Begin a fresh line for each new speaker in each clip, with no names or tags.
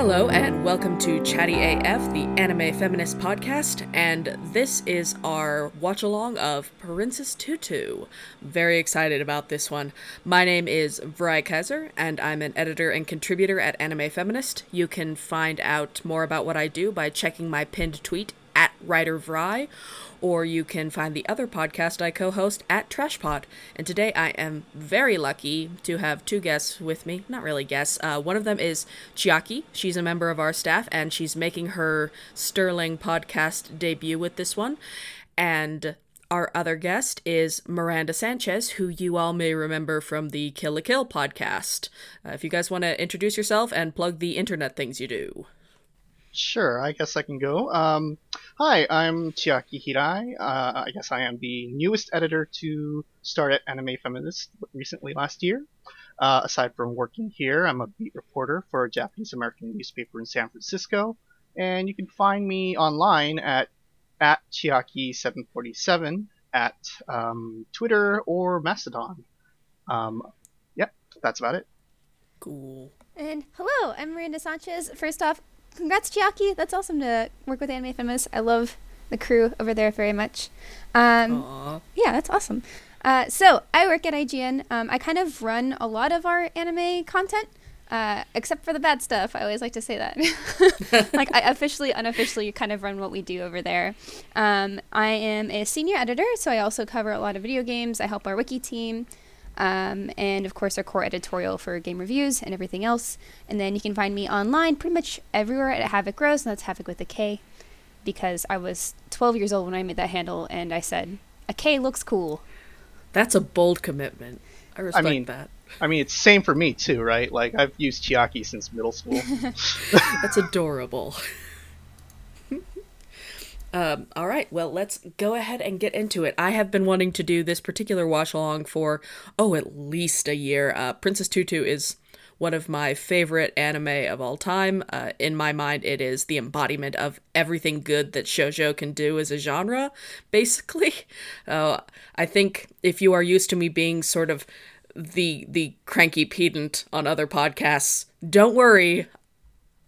Hello, and welcome to Chatty AF, the anime feminist podcast, and this is our watch along of Princess Tutu. Very excited about this one. My name is Vrai Kaiser, and I'm an editor and contributor at Anime Feminist. You can find out more about what I do by checking my pinned tweet at Writer Vrai, or you can find the other podcast I co host at Trashpod. And today I am very lucky to have two guests with me. Not really guests. Uh, one of them is Chiaki. She's a member of our staff, and she's making her Sterling podcast debut with this one. And our other guest is Miranda Sanchez, who you all may remember from the Kill la Kill podcast. Uh, if you guys want to introduce yourself and plug the internet things you do.
Sure, I guess I can go. Um, hi, I'm Chiaki Hirai. Uh, I guess I am the newest editor to start at Anime Feminist recently last year. Uh, aside from working here, I'm a beat reporter for a Japanese American newspaper in San Francisco, and you can find me online at at Chiaki747 at um, Twitter or Mastodon. Um, yep, that's about it.
Cool.
And hello, I'm Miranda Sanchez. First off, congrats, Chiaki. That's awesome to work with Anime Feminist. I love the crew over there very much. Um, yeah, that's awesome. Uh, so I work at IGN. Um, I kind of run a lot of our anime content, uh, except for the bad stuff. I always like to say that. like I officially, unofficially, kind of run what we do over there. Um, I am a senior editor, so I also cover a lot of video games. I help our wiki team. Um, and of course, our core editorial for game reviews and everything else. And then you can find me online pretty much everywhere at Havoc Rose, and that's Havoc with a K, because I was 12 years old when I made that handle, and I said, a K looks cool.
That's a bold commitment. I respect
mean-
that.
I mean, it's same for me too, right? Like I've used Chiaki since middle school.
That's adorable. um, all right, well, let's go ahead and get into it. I have been wanting to do this particular watch along for, oh, at least a year. Uh, Princess Tutu is one of my favorite anime of all time. Uh, in my mind, it is the embodiment of everything good that shoujo can do as a genre, basically. Uh, I think if you are used to me being sort of the the cranky pedant on other podcasts, don't worry,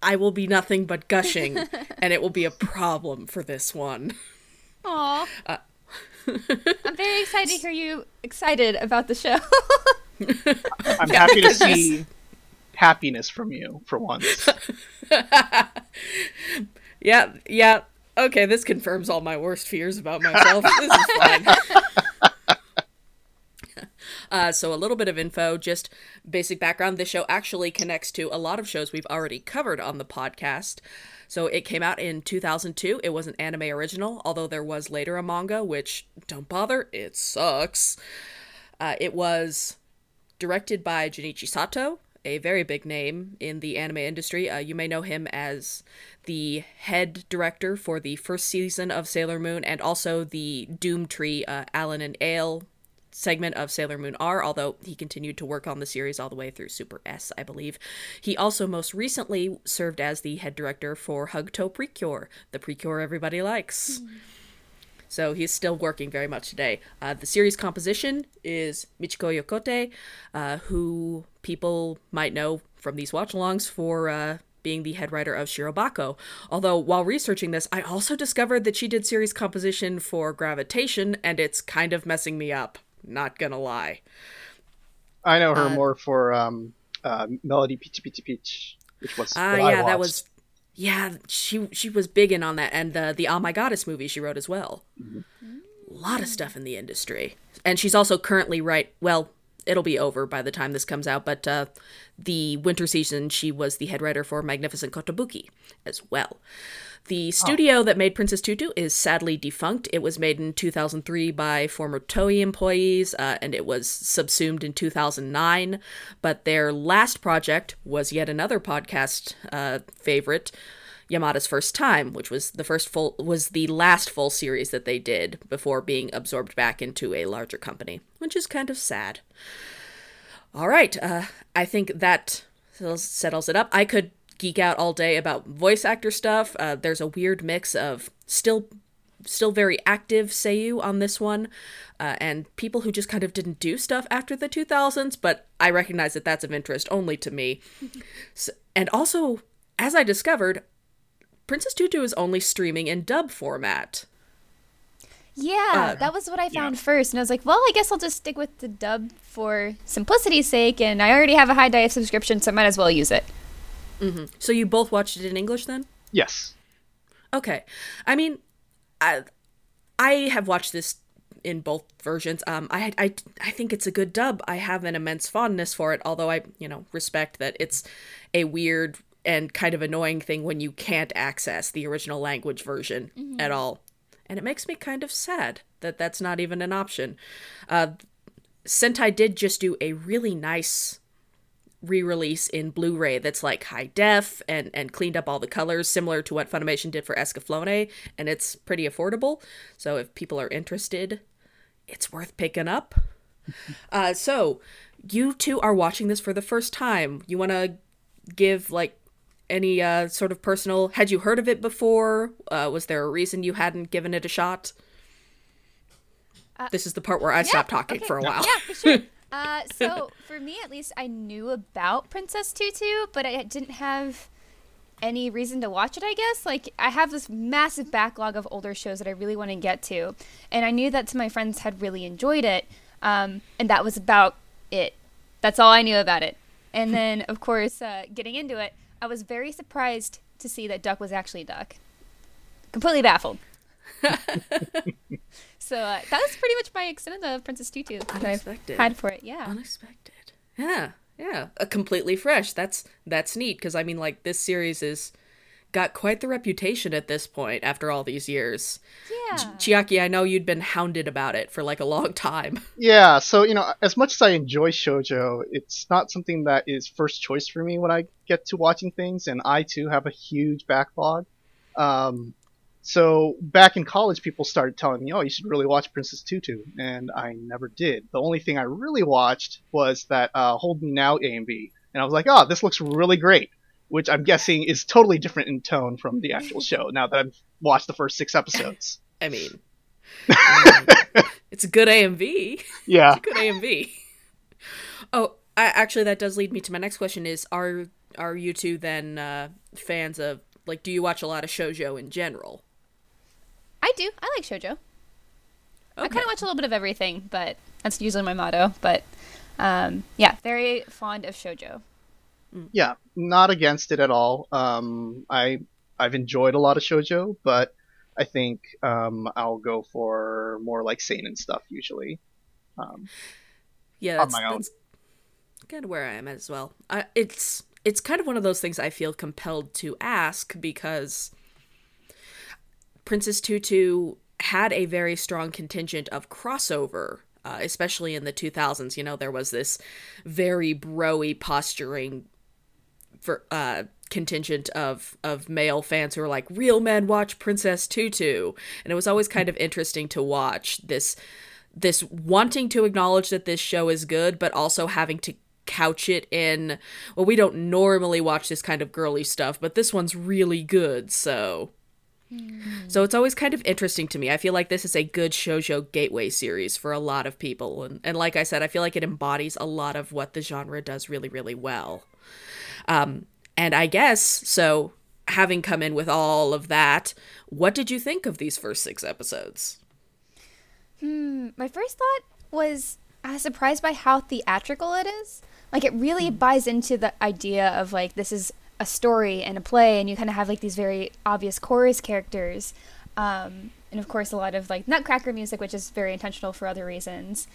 I will be nothing but gushing, and it will be a problem for this one.
Aw. Uh, I'm very excited to hear you excited about the show.
I'm happy to see happiness from you for once.
Yeah, yeah. Okay, this confirms all my worst fears about myself. this is fine. Uh, so a little bit of info, just basic background. This show actually connects to a lot of shows we've already covered on the podcast. So it came out in 2002. It was an anime original, although there was later a manga, which don't bother, it sucks. Uh, it was directed by Junichi Sato, a very big name in the anime industry. Uh, you may know him as the head director for the first season of Sailor Moon and also the Doom Tree uh, Alan and Ale segment of Sailor Moon R, although he continued to work on the series all the way through Super S, I believe. He also most recently served as the head director for Hugtto Precure, the Precure everybody likes. So he's still working very much today. Uh, the series composition is Michiko Yokote, uh, who people might know from these watch alongs for uh, being the head writer of Shirobako. Although, while researching this, I also discovered that she did series composition for Gravitation, and it's kind of messing me up. Not gonna lie.
I know her
Uh,
more for um, uh, Melody Peach Peach Peach, which was
Ah,
what I
yeah, that was. Yeah, she she was big in on that, and the the Oh My Goddess movie she wrote as well. A lot of stuff in the industry, and she's also currently right. Well, it'll be over by the time this comes out, but uh, the winter season she was the head writer for Magnificent Kotobuki as well. The studio that made Princess Tutu is sadly defunct. It was made in 2003 by former Toei employees, uh, and it was subsumed in 2009. But their last project was yet another podcast uh, favorite, Yamada's First Time, which was the first full was the last full series that they did before being absorbed back into a larger company, which is kind of sad. All right, uh, I think that settles it up. I could geek out all day about voice actor stuff. Uh, there's a weird mix of still still very active Seiyu on this one, uh, and people who just kind of didn't do stuff after the 2000s, but I recognize that that's of interest only to me. So, and also, as I discovered, Princess Tutu is only streaming in dub format.
Yeah, that was what I found first. And I was like, well, I guess I'll just stick with the dub for simplicity's sake. And I already have a HIDIVE subscription, so I might as well use it.
So you both watched it in English then?
Yes.
Okay. I mean, I I have watched this in both versions. Um, I I I think it's a good dub. I have an immense fondness for it, although I you know respect that it's a weird and kind of annoying thing when you can't access the original language version at all, and it makes me kind of sad that that's not even an option. Uh, Sentai did just do a really nice re-release in Blu-ray that's like high def and and cleaned up all the colors similar to what Funimation did for Escaflowne and it's pretty affordable. So if people are interested, it's worth picking up. uh so you two are watching this for the first time. You want to give like any uh sort of personal had you heard of it before? Uh was there a reason you hadn't given it a shot? this is the part where I stop talking
okay.
for a while.
Yeah, for sure. Uh, so for me, at least, I knew about Princess Tutu, but I didn't have any reason to watch it. I guess like I have this massive backlog of older shows that I really want to get to, and I knew that some of my friends had really enjoyed it, um, and that was about it. That's all I knew about it. And then, of course, uh, getting into it, I was very surprised to see that Duck was actually Duck. Completely baffled. so uh, that was pretty much my extent of Princess Tutu that I've
Unexpected.
had for it. Yeah.
unexpected yeah yeah a completely fresh that's that's neat because i mean like this series is got quite the reputation at this point after all these years
Yeah.
chiaki i know you'd been hounded about it for like a long time
Yeah, so you know, as much as I enjoy shojo, it's not something that is first choice for me when I get to watching things, and I too have a huge backlog. Um, so back in college, people started telling me, "Oh, you should really watch Princess Tutu," and I never did. The only thing I really watched was that uh, Hold Me Now AMV, and I was like, "Oh, this looks really great," which I'm guessing is totally different in tone from the actual show. Now that I've watched the first six episodes.
i mean mean, it's a good amv
Yeah.
good amv oh I, actually that does lead me to my next question is are are you two then uh fans of like do you watch a lot of shojo in general
I do. I like shojo. I kind of watch a little bit of everything, but that's usually my motto. But um, yeah, very fond of shojo.
yeah, not against it at all. Um, I I've enjoyed a lot of shojo, but I think um, I'll go for more like seinen stuff usually. Um,
yeah
on
that's,
my own.
that's kind of where i am as well I, it's it's kind of one of those things i feel compelled to ask because princess tutu had a very strong contingent of crossover uh, especially in the 2000s you know there was this very broy posturing for uh contingent of of male fans who were like real men watch princess tutu. And it was always kind of interesting to watch this this wanting to acknowledge that this show is good but also having to couch it in well we don't normally watch this kind of girly stuff but this one's really good so so it's always kind of interesting to me. I feel like this is a good shojo gateway series for a lot of people. And, and like I said, I feel like it embodies a lot of what the genre does really, really well. Um, and I guess, so having come in with all of that, what did you think of these first six episodes?
Hmm, My first thought was I was surprised by how theatrical it is. Like it really buys into the idea of like this is a story and a play, and you kind of have like these very obvious chorus characters, um, and of course a lot of like Nutcracker music, which is very intentional for other reasons.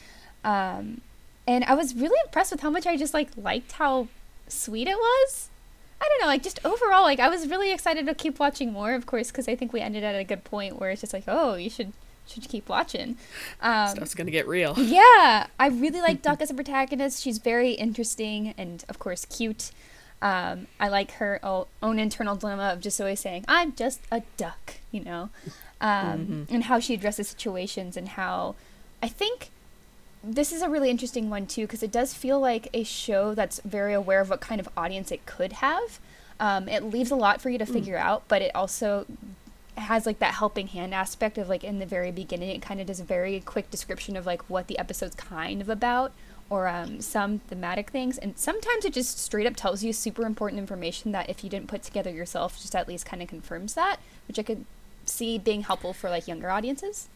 Um, and I was really impressed with how much I just like liked how sweet it was. I don't know, like just overall, like I was really excited to keep watching more, of course, because I think we ended at a good point where it's just like, oh, you should should keep watching. Um,
Stuff's gonna get real.
yeah, I really like Duck as a protagonist. She's very interesting and, of course, cute. Um, I like her o- own internal dilemma of just always saying, I'm just a duck, you know? Um, And how she addresses situations and how I think this is a really interesting one, too, because it does feel like a show that's very aware of what kind of audience it could have. Um, it leaves a lot for you to figure out, but it also has like that helping hand aspect of like in the very beginning it kind of does a very quick description of like what the episode's kind of about or um, some thematic things. And sometimes it just straight up tells you super important information that if you didn't put together yourself, just at least kind of confirms that, which I could see being helpful for like younger audiences.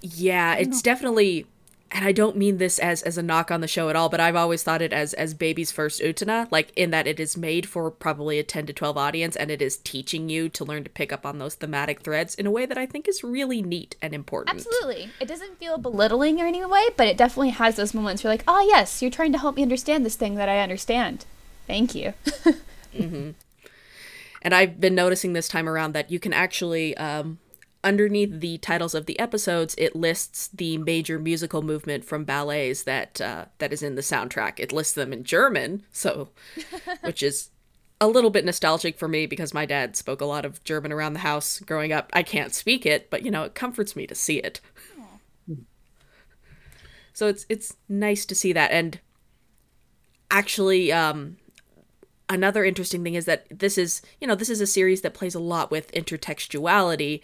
Yeah, it's definitely and I don't mean this as as a knock on the show at all, but I've always thought it as as baby's first utena, like in that it is made for probably a 10 to 12 audience and it is teaching you to learn to pick up on those thematic threads in a way that I think is really neat and important.
Absolutely. It doesn't feel belittling or any way, but it definitely has those moments where like, "Oh, yes, you're trying to help me understand this thing that I understand." Thank you.
mm-hmm. And I've been noticing this time around that you can actually um, underneath the titles of the episodes, it lists the major musical movement from ballets that uh, that is in the soundtrack. It lists them in German, so which is a little bit nostalgic for me because my dad spoke a lot of German around the house growing up. I can't speak it, but you know, it comforts me to see it. So it's it's nice to see that and actually um another interesting thing is that this is, you know, this is a series that plays a lot with intertextuality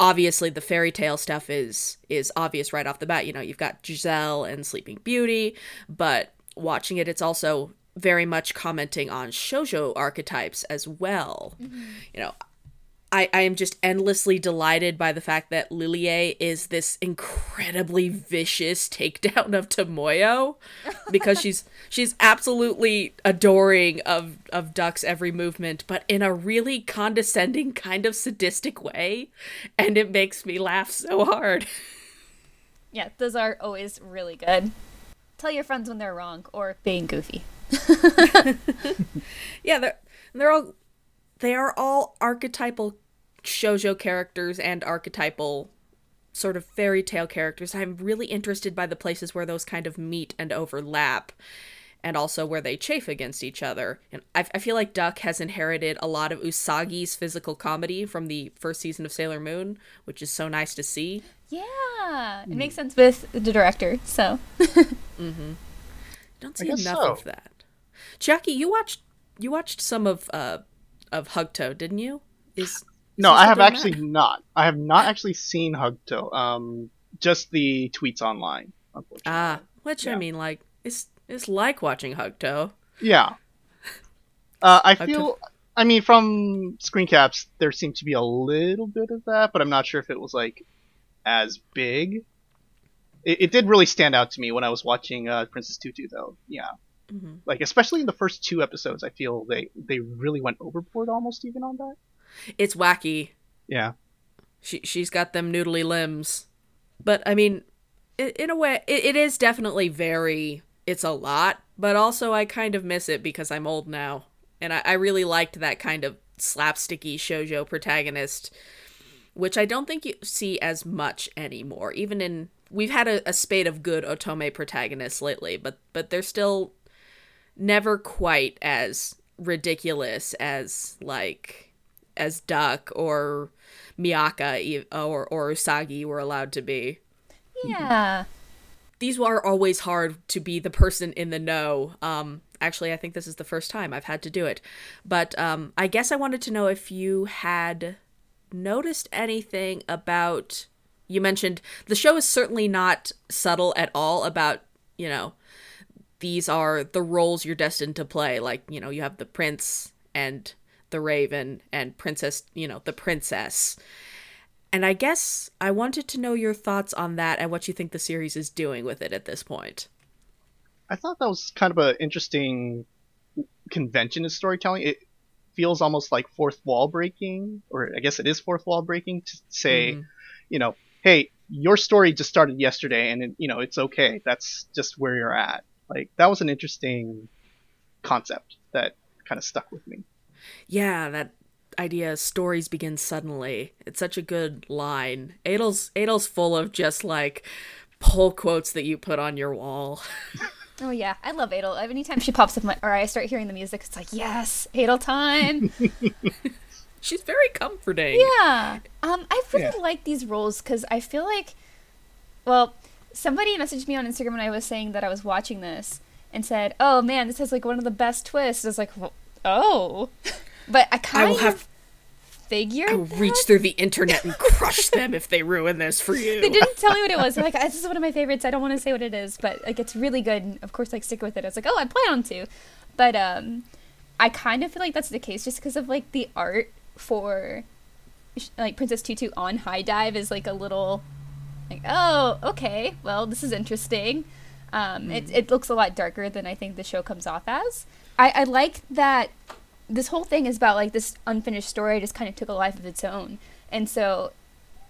obviously the fairy tale stuff is is obvious right off the bat. You know, you've got Giselle and Sleeping Beauty, but watching it, it's also very much commenting on shojo archetypes as well. Mm-hmm. You know, I, I am just endlessly delighted by the fact that Lilie is this incredibly vicious takedown of Tomoyo because she's she's absolutely adoring of of Duck's every movement, but in a really condescending kind of sadistic way, and it makes me laugh so hard.
Yeah, those are always really good. Tell your friends when they're wrong or being goofy.
yeah, they're they're all they are all archetypal shojo characters and archetypal sort of fairy tale characters. I'm really interested by the places where those kind of meet and overlap and also where they chafe against each other. And I, I feel like Duck has inherited a lot of Usagi's physical comedy from the first season of Sailor Moon, which is so nice to see.
Yeah, it makes sense with the director, so.
mm-hmm. Don't see enough so. of that. Chiaki, you watched you watched some of uh of Hugtto, didn't you? Is
no, I have actually that? not. I have not actually seen Hugtto. Um, just the tweets online.
Ah, which yeah. I mean, like, it's it's like watching Hugtto.
Yeah. Uh, I feel. I mean, from screen caps, there seemed to be a little bit of that, but I'm not sure if it was like as big. It, it did really stand out to me when I was watching uh, Princess Tutu, though. Yeah. Mm-hmm. Like especially in the first two episodes, I feel they they really went overboard almost even on that.
It's wacky.
Yeah.
She she's got them noodly limbs. But I mean, in a way it, it is definitely very it's a lot, but also I kind of miss it because I'm old now. And I, I really liked that kind of slapsticky shoujo protagonist, which I don't think you see as much anymore. Even in we've had a, a spate of good otome protagonists lately, but but they're still never quite as ridiculous as like as Duck or Miaka or or Usagi were allowed to be.
Yeah.
These are always hard to be the person in the know. Um, actually, I think this is the first time I've had to do it. But um, I guess I wanted to know if you had noticed anything about. You mentioned the show is certainly not subtle at all about, you know, these are the roles you're destined to play. Like, you know, you have the prince and the raven and princess you know the princess. And i guess i wanted to know your thoughts on that and what you think the series is doing with it at this point.
I thought that was kind of an interesting convention in storytelling. It feels almost like fourth wall breaking or i guess it is fourth wall breaking to say mm-hmm. you know hey your story just started yesterday and it, you know it's okay. That's just where you're at like that was an interesting concept that kind of stuck with me
yeah, that idea stories begin suddenly. It's such a good line. Edel's Edel's full of just like pull quotes that you put on your wall.
Oh yeah, I love Edel. Anytime she pops up, my, or I start hearing the music, it's like yes, Edel time.
She's very comforting.
Yeah, um, I really yeah. like these roles because I feel like, well, somebody messaged me on Instagram when I was saying that I was watching this and said, "Oh man, this has like one of the best twists." I was like, well, oh, but I kind I of have... figured.
I'll reach through the internet and crush them if they ruin this for you.
They didn't tell me what it was. They're like, this is one of my favorites. I don't want to say what it is, but like it's really good. And of course, like stick with it. I was like, oh, I plan on to, but um, I kind of feel like that's the case just because of like the art for like Princess Tutu on HIDIVE is like a little like, oh, okay, well, this is interesting. Um, mm. it, it looks a lot darker than I think the show comes off as. I, I like that this whole thing is about like this unfinished story just kind of took a life of its own. And so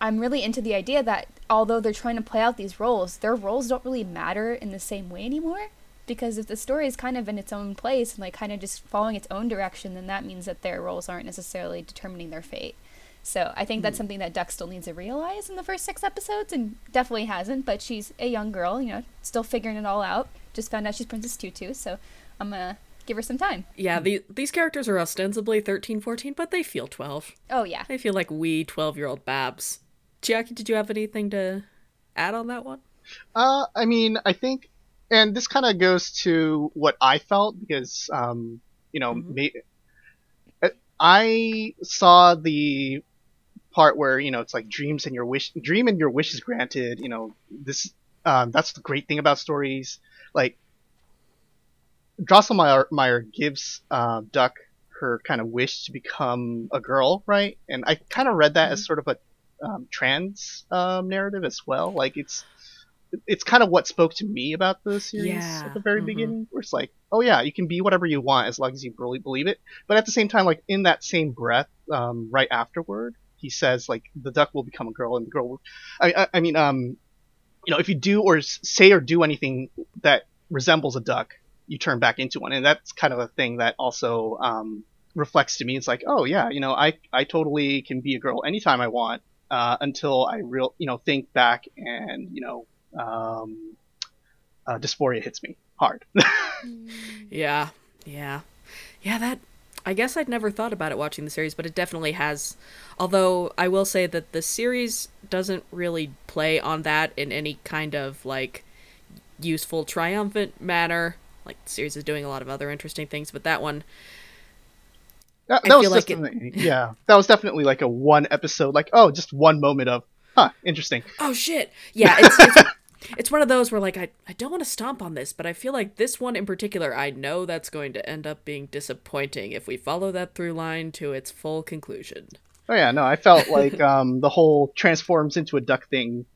I'm really into the idea that although they're trying to play out these roles, their roles don't really matter in the same way anymore. Because if the story is kind of in its own place and like kind of just following its own direction, then that means that their roles aren't necessarily determining their fate. So I think that's hmm. something that Duck still needs to realize in the first six episodes, and definitely hasn't. But she's a young girl, you know, still figuring it all out. Just found out she's Princess Tutu, so I'm gonna give her some time.
Yeah, the, these characters are ostensibly 13, 14, but they feel 12.
Oh yeah,
they feel like wee 12 year old babs. Chiaki, did you have anything to add on that one?
Uh, I mean, I think, and this kind of goes to what I felt because, um, you know, mm-hmm. I saw the part where you know it's like dreams and your wish dream and your wish is granted you know this um, that's the great thing about stories like Drosselmeyer gives uh, Duck her kind of wish to become a girl, right? And I kind of read that mm-hmm. as sort of a um, trans um, narrative as well. Like it's it's kind of what spoke to me about the series yeah. at the very mm-hmm. beginning, where it's like, oh yeah, you can be whatever you want as long as you really believe it. But at the same time, like in that same breath, um, right afterward, he says like the duck will become a girl and the girl will. I, I, I mean, um, you know, if you do or say or do anything that resembles a duck, you turn back into one, and that's kind of a thing that also um, reflects to me. It's like, oh yeah, you know, I I totally can be a girl anytime I want uh, until I real you know think back and you know um, uh, dysphoria hits me hard.
yeah, yeah, yeah. That I guess I'd never thought about it watching the series, but it definitely has. Although I will say that the series doesn't really play on that in any kind of like useful, triumphant manner. Like the series is doing a lot of other interesting things, but that one.
That, that was like definitely, it... yeah, that was definitely like a one episode, like oh, just one moment of, huh, interesting.
Oh shit, yeah, it's, it's it's one of those where like I, I don't want to stomp on this, but I feel like this one in particular, I know that's going to end up being disappointing if we follow that through line to its full conclusion.
Oh yeah, no, I felt like um, the whole transforms into a duck thing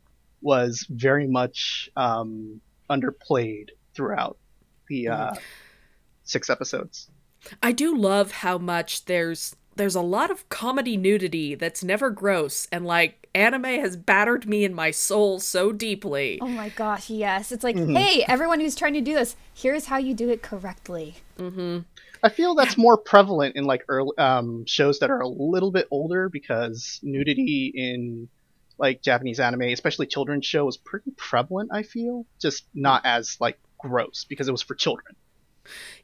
was very much um, underplayed throughout the uh, mm. six episodes.
I do love how much there's there's a lot of comedy nudity that's never gross and like anime has battered me in my soul so deeply.
Oh my gosh, yes. It's like, mm-hmm. hey, everyone who's trying to do this, here's how you do it correctly.
Mm-hmm.
I feel that's more prevalent in like early um, shows that are a little bit older because nudity in like Japanese anime, especially children's show, is pretty prevalent. I feel just not as like gross because it was for children.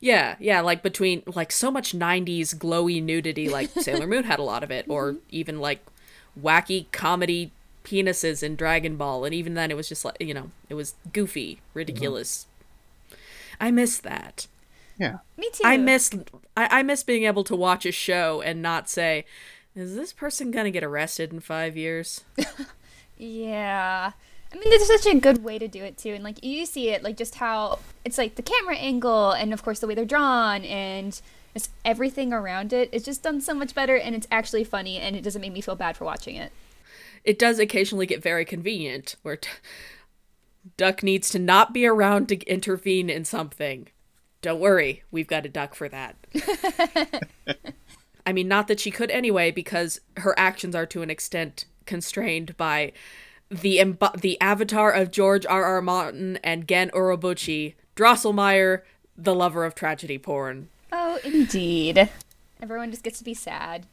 Yeah, yeah, like between like so much 90s glowy nudity like Sailor Moon had a lot of it or even like wacky comedy penises in Dragon Ball and even then it was just like, you know, it was goofy, ridiculous. Mm-hmm. I miss that.
Yeah.
Me too.
I miss I, I miss being able to watch a show and not say, is this person going to get arrested in 5 years?
yeah. I mean, this is such a good way to do it too, and like you see it, like just how it's like the camera angle, and of course the way they're drawn, and just everything around it is just done so much better, and it's actually funny, and it doesn't make me feel bad for watching it.
It does occasionally get very convenient, where t- Duck needs to not be around to intervene in something. Don't worry, we've got a duck for that. I mean, not that she could anyway, because her actions are to an extent constrained by the imb- the avatar of George R. R. Martin and Gen Urobuchi, Drosselmeyer, the lover of tragedy porn.
Oh, indeed. Everyone just gets to be sad.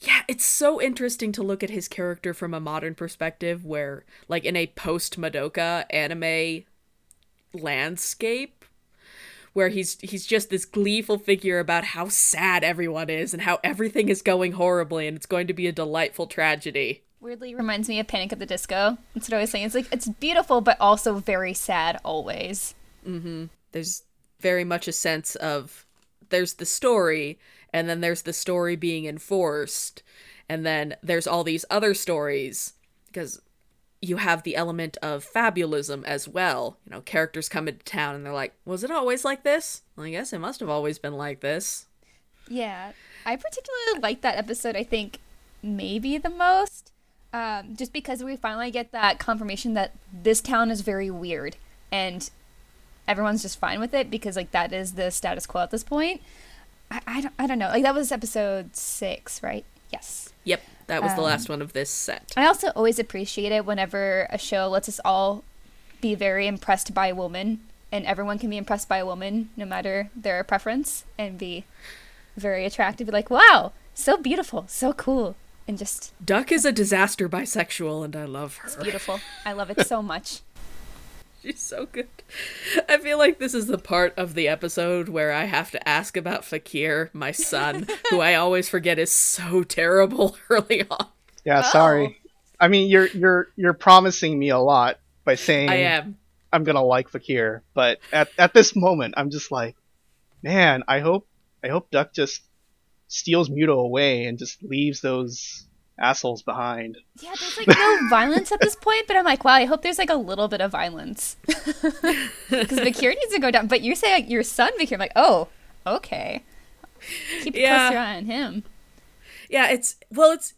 Yeah, it's so interesting to look at his character from a modern perspective where like in a post Madoka anime landscape where he's he's just this gleeful figure about how sad everyone is and how everything is going horribly and it's going to be a delightful tragedy
weirdly reminds me of Panic at the Disco. That's what I was saying. It's like it's beautiful, but also very sad always.
Mm-hmm. There's very much a sense of there's the story, and then there's the story being enforced, And then there's all these other stories because you have the element of fabulism as well. You know, characters come into town and they're like, "Was it always like this?" Well, I guess it must have always been like this.
Yeah, I particularly like that episode. I think maybe the most, um, just because we finally get that confirmation that this town is very weird and everyone's just fine with it because like that is the status quo at this point. I, I don't I don't know. Like that was episode six, right? Yes.
Yep, that was the
Um,
last one of this set.
I also always appreciate it whenever a show lets us all be very impressed by a woman, and everyone can be impressed by a woman no matter their preference, and be very attractive. Like, wow, so beautiful, so cool, and just
Duck is a disaster bisexual, and I love her.
It's beautiful. I love it so much.
She's so good. I feel like this is the part of the episode where I have to ask about Fakir, my son, who I always forget is so terrible early on.
Yeah,
Oh.
sorry. I mean, you're you're you're promising me a lot by saying
I am.
I'm gonna like Fakir, but at at this moment, I'm just like, man, I hope I hope Duck just steals Mytho away and just leaves those assholes behind.
Yeah, there's like no violence at this point, but I'm like, wow, I hope there's like a little bit of violence because Fakir needs to go down. But you say like, your son Fakir, I'm like, oh, okay. Keep a
Yeah.
closer eye on him.
Yeah, it's well, it's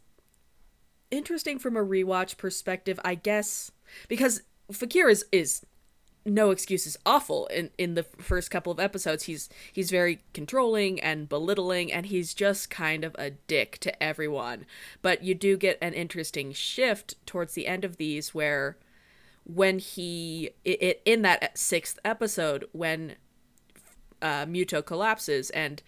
interesting from a rewatch perspective, I guess, because Fakir is is no excuse is awful in in the first couple of episodes. He's he's very controlling and belittling, and he's just kind of a dick to everyone. But you do get an interesting shift towards the end of these where when he it, in that sixth episode when uh, Mytho collapses and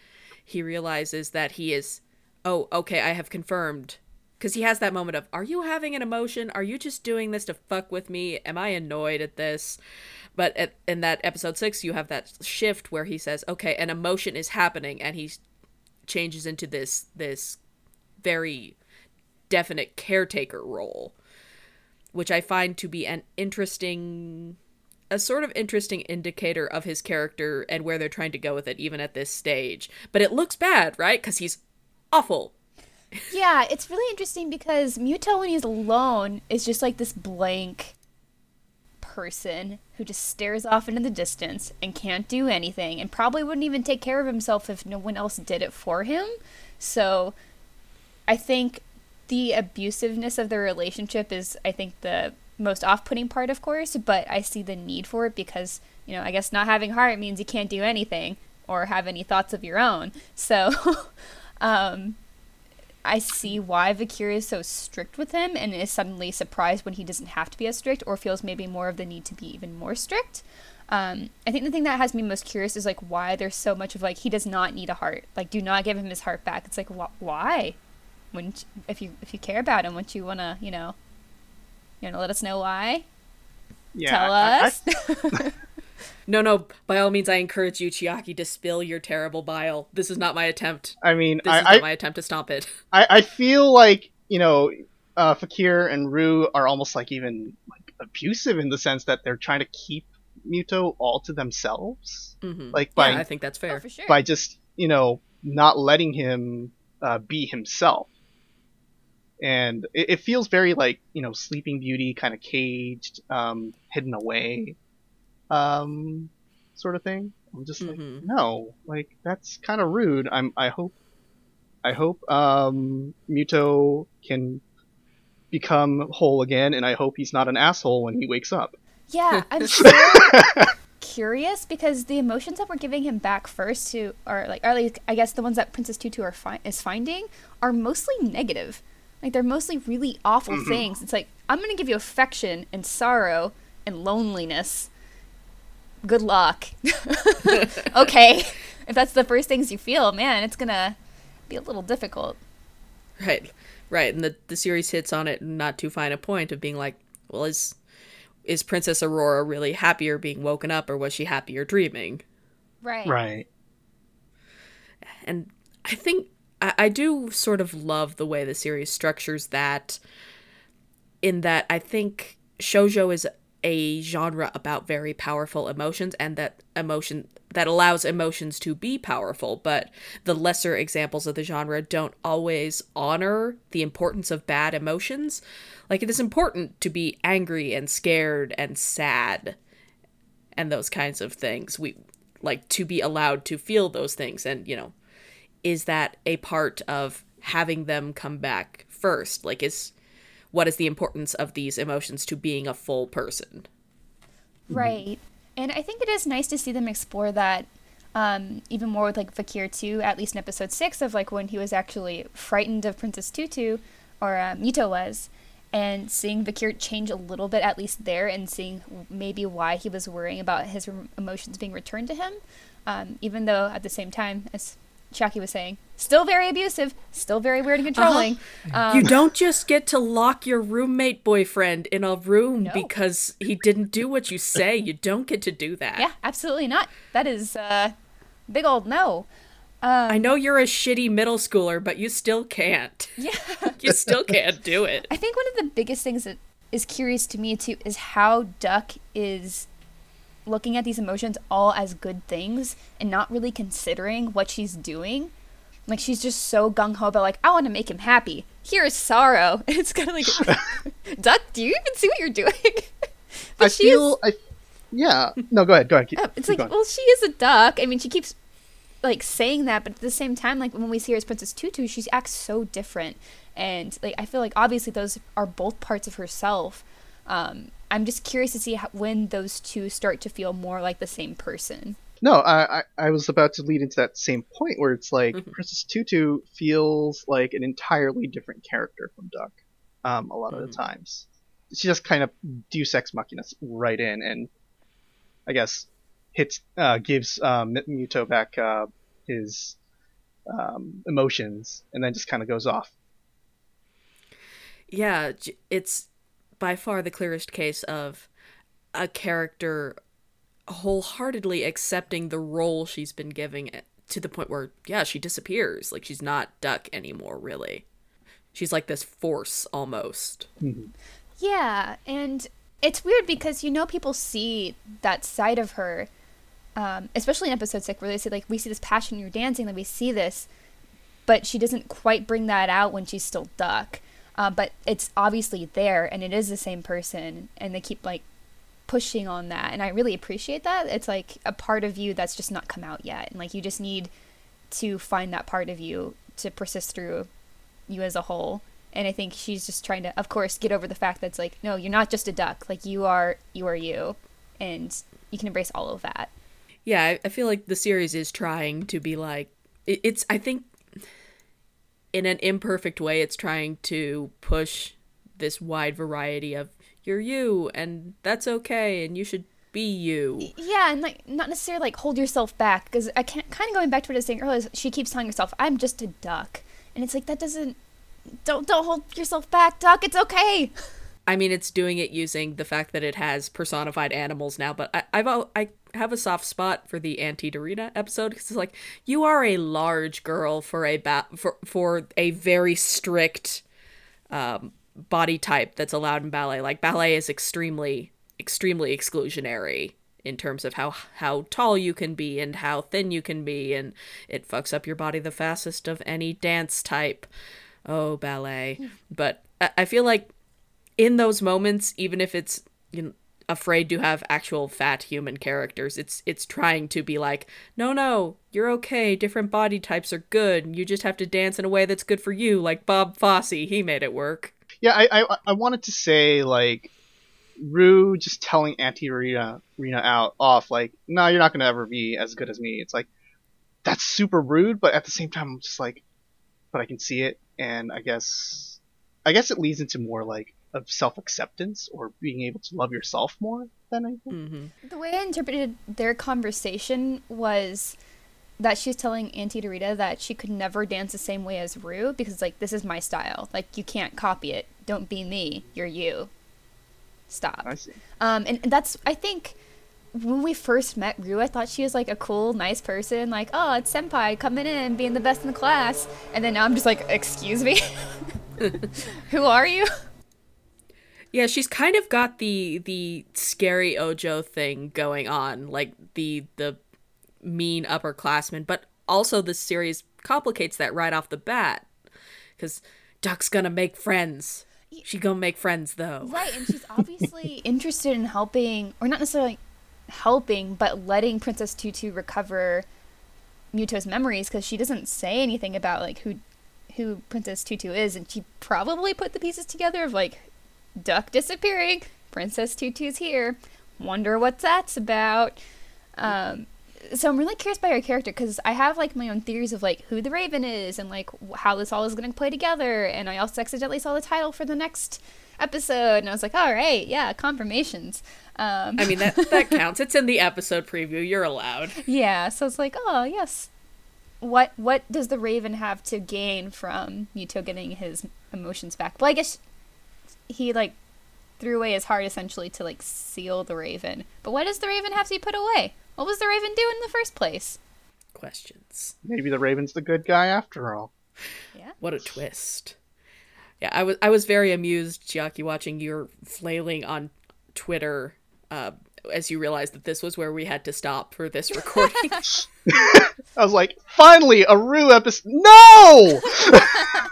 he realizes that he is, oh, okay, I have confirmed. Because he has that moment of, are you having an emotion? Are you just doing this to fuck with me? Am I annoyed at this? But at, in that episode six, you have that shift where he says, okay, an emotion is happening, and he changes into this this very definite caretaker role, which I find to be an interesting a sort of interesting indicator of his character and where they're trying to go with it even at this stage. But it looks bad right? Because he's awful.
Yeah, it's really interesting because Mytho when he's alone is just like this blank person who just stares off into the distance and can't do anything and probably wouldn't even take care of himself if no one else did it for him. So I think the abusiveness of the relationship is I think the most off-putting part of course, but I see the need for it because, you know, I guess not having heart means you can't do anything or have any thoughts of your own. So um I see why Fakir is so strict with him and is suddenly surprised when he doesn't have to be as strict or feels maybe more of the need to be even more strict. Um, I think the thing that has me most curious is like why there's so much of like he does not need a heart. Like, do not give him his heart back. It's like wh- why? Wouldn't if you if you care about him, wouldn't you wanna you know, you wanna let us know why?
Yeah,
Tell
I- I-
us.
no no by all means i encourage you chiaki to spill your terrible bile. This is not my attempt.
I, mean,
this is not
I,
my attempt to stomp it.
I, I feel like you know, uh, Fakir and Rue are almost like even like abusive in the sense that they're trying to keep Mytho all to themselves,
hmm
like by
yeah i think that's fair.
Oh, for sure.
by just you know not letting him uh, be himself. And it, it feels very like you know Sleeping Beauty, kind of caged, um, hidden away, um, sort of thing. I'm just like,
Mhm.
no, like that's kind of rude. I'm. I hope. I hope um, Mytho can become whole again, and I hope he's not an asshole when he wakes up.
Yeah, I'm so curious because the emotions that we're giving him back first to are like, or like I guess the ones that Princess Tutu are fi- is finding are mostly negative. Like they're mostly really awful things. It's like I'm gonna give you affection and sorrow and loneliness. Good luck. okay, if that's the first things you feel, man, it's gonna be a little difficult.
right right and the, the series hits on it not too fine a point of being like well is is princess aurora really happier being woken up or was she happier dreaming
Right.
Right.
and I think I, I do sort of love the way the series structures that. In that, I think shojo is a genre about very powerful emotions and that emotion that allows emotions to be powerful, but the lesser examples of the genre don't always honor the importance of bad emotions. Like it is important to be angry and scared and sad and those kinds of things. We like to be allowed to feel those things and, you know, is that a part of having them come back first? Like is what is the importance of these emotions to being a full person?
Right. And I think it is nice to see them explore that um, even more with like Fakir too, at least in episode six of like when he was actually frightened of Princess Tutu, or uh, Mytho was, and seeing Fakir change a little bit at least there, and seeing maybe why he was worrying about his re- emotions being returned to him, um, even though at the same time, as Chiaki was saying, still very abusive, still very weird and controlling.
Uh-huh. Um, you don't just get to lock your roommate boyfriend in a room
No.
because he didn't do what you say. You don't get to do that.
yeah, absolutely not. That is uh, big old no. Um,
I know you're a shitty middle schooler, but you still can't.
Yeah.
you still can't do it.
I think one of the biggest things that is curious to me too is how Duck is looking at these emotions all as good things and not really considering what she's doing. Like she's just so gung ho about like I want to make him happy. Here is sorrow. And it's kind of like, Duck, do you even see what you're doing?
I
she is-
feel I yeah. No, go ahead. Go ahead. Keep,
Oh, it's
keep
like,
going.
well, she is a duck. I mean, she keeps like saying that, but at the same time, like when we see her as Princess Tutu, she acts so different, and like I feel like obviously those are both parts of herself. Um, I'm just curious to see how, when those two start to feel more like the same person.
No, I, I I was about to lead into that same point where it's like
Mhm.
Princess Tutu feels like an entirely different character from Duck. Um, a lot of
Mhm.
the times, she just kind of Deus Ex Machina right in, and I guess hits uh, gives um, Mytho back uh, his um, emotions, and then just kind of goes off.
Yeah, it's by far the clearest case of a character wholeheartedly accepting the role she's been giving it to the point where, yeah, she disappears. Like, she's not Duck anymore, really. She's like this force almost.
Yeah, and it's weird because you know people see that side of her, um, especially in episode six, where they say like we see this passion in your dancing, like we see this, but she doesn't quite bring that out when she's still Duck. Uh, but it's obviously there, and it is the same person, and they keep like pushing on that, and I really appreciate that. It's like a part of you that's just not come out yet, and like you just need to find that part of you to persist through you as a whole and i think she's just trying to of course get over the fact that it's like no you're not just a duck like you are you are you and you can embrace all of that
Yeah, I, I feel like the series is trying to be like it's. I think in an imperfect way, it's trying to push this wide variety of you're you, and that's okay, and you should be you.
yeah and like not necessarily like hold yourself back because i can't kind of going back to what i was saying earlier she keeps telling herself i'm just a duck and it's like that doesn't don't don't hold yourself back duck it's okay
I mean, it's doing it using the fact that it has personified animals now, but I, I've I have a soft spot for the Auntie Dorina episode because it's like you are a large girl for a ba- for for a very strict um, body type that's allowed in ballet. Like ballet is extremely extremely exclusionary in terms of how how tall you can be and how thin you can be, and it fucks up your body the fastest of any dance type. Oh, ballet! But I, I feel like in those moments, even if it's you know, afraid to have actual fat human characters, it's it's trying to be like, no, no, you're okay. Different body types are good. You just have to dance in a way that's good for you, like Bob Fosse. He made it work.
Yeah, I, I I wanted to say like Rue just telling Auntie Rena Rena out off like, no, you're not gonna ever be as good as me. It's like that's super rude, but at the same time, I'm just like, but I can see it, and I guess I guess it leads into more like of self acceptance or being able to love yourself more than anything.
hmm
The way I interpreted their conversation was that she's telling Auntie Dorita that she could never dance the same way as Rue because, like, this is my style. Like, you can't copy it. Don't be me. You're you. Stop.
I see.
Um, and that's, I think, when we first met Rue, I thought she was like a cool, nice person. Like, oh, it's Senpai coming in, being the best in the class. And then now I'm just like, excuse me? Who are you?
Yeah, she's kind of got the the scary Ojo thing going on, like the the mean upperclassman, but also the series complicates that right off the bat because Duck's gonna make friends. She gonna make friends though.
Right, and she's obviously interested in helping, or not necessarily helping, but letting Princess Tutu recover Mytho's memories because she doesn't say anything about like who who Princess Tutu is, and she probably put the pieces together of like Duck disappearing, Princess Tutu's here. Wonder what that's about. Um, so I'm really curious by her character because I have like my own theories of like who the Raven is and like how this all is going to play together. And I also accidentally saw the title for the next episode, and I was like, all right, yeah, confirmations. Um,
I mean that that counts. It's in the episode preview. You're allowed.
yeah, so it's like, oh yes. What what does the Raven have to gain from Mytho getting his emotions back? Well, I guess he like threw away his heart essentially to like seal the Raven. But what does the Raven have to be put away? What was the Raven doing in the first place?
Questions.
Maybe the Raven's the good guy after all.
Yeah.
What a twist. Yeah, I was I was very amused, Chiaki, watching your flailing on Twitter uh, as you realized that this was where we had to stop for this recording.
I was like, finally, a Rue episode. No!